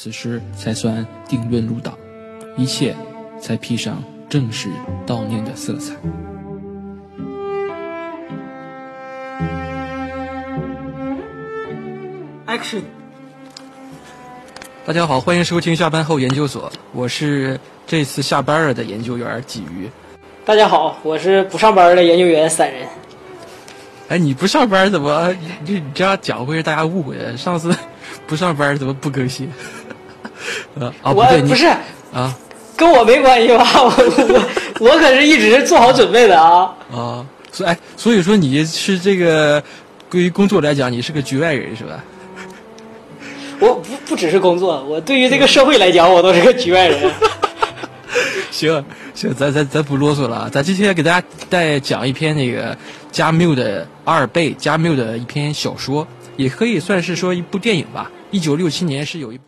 此时才算定论入党，一切才披上正式悼念的色彩。Action！大家好，欢迎收听下班后研究所，我是这次下班了的研究员鲫鱼。大家好，我是不上班的研究员散人。哎，你不上班怎么？你你这样讲会让大家误会的。上次不上班怎么不更新？呃，啊，不对，不是啊，跟我没关系吧？我我我可是一直做好准备的啊。啊，所以哎，所以说你是这个，对于工作来讲，你是个局外人是吧？我不不只是工作，我对于这个社会来讲，我都是个局外人。行行，咱咱咱不啰嗦了啊！咱今天给大家再讲一篇那个加缪的阿尔贝加缪的一篇小说，也可以算是说一部电影吧。一九六七年是有一部。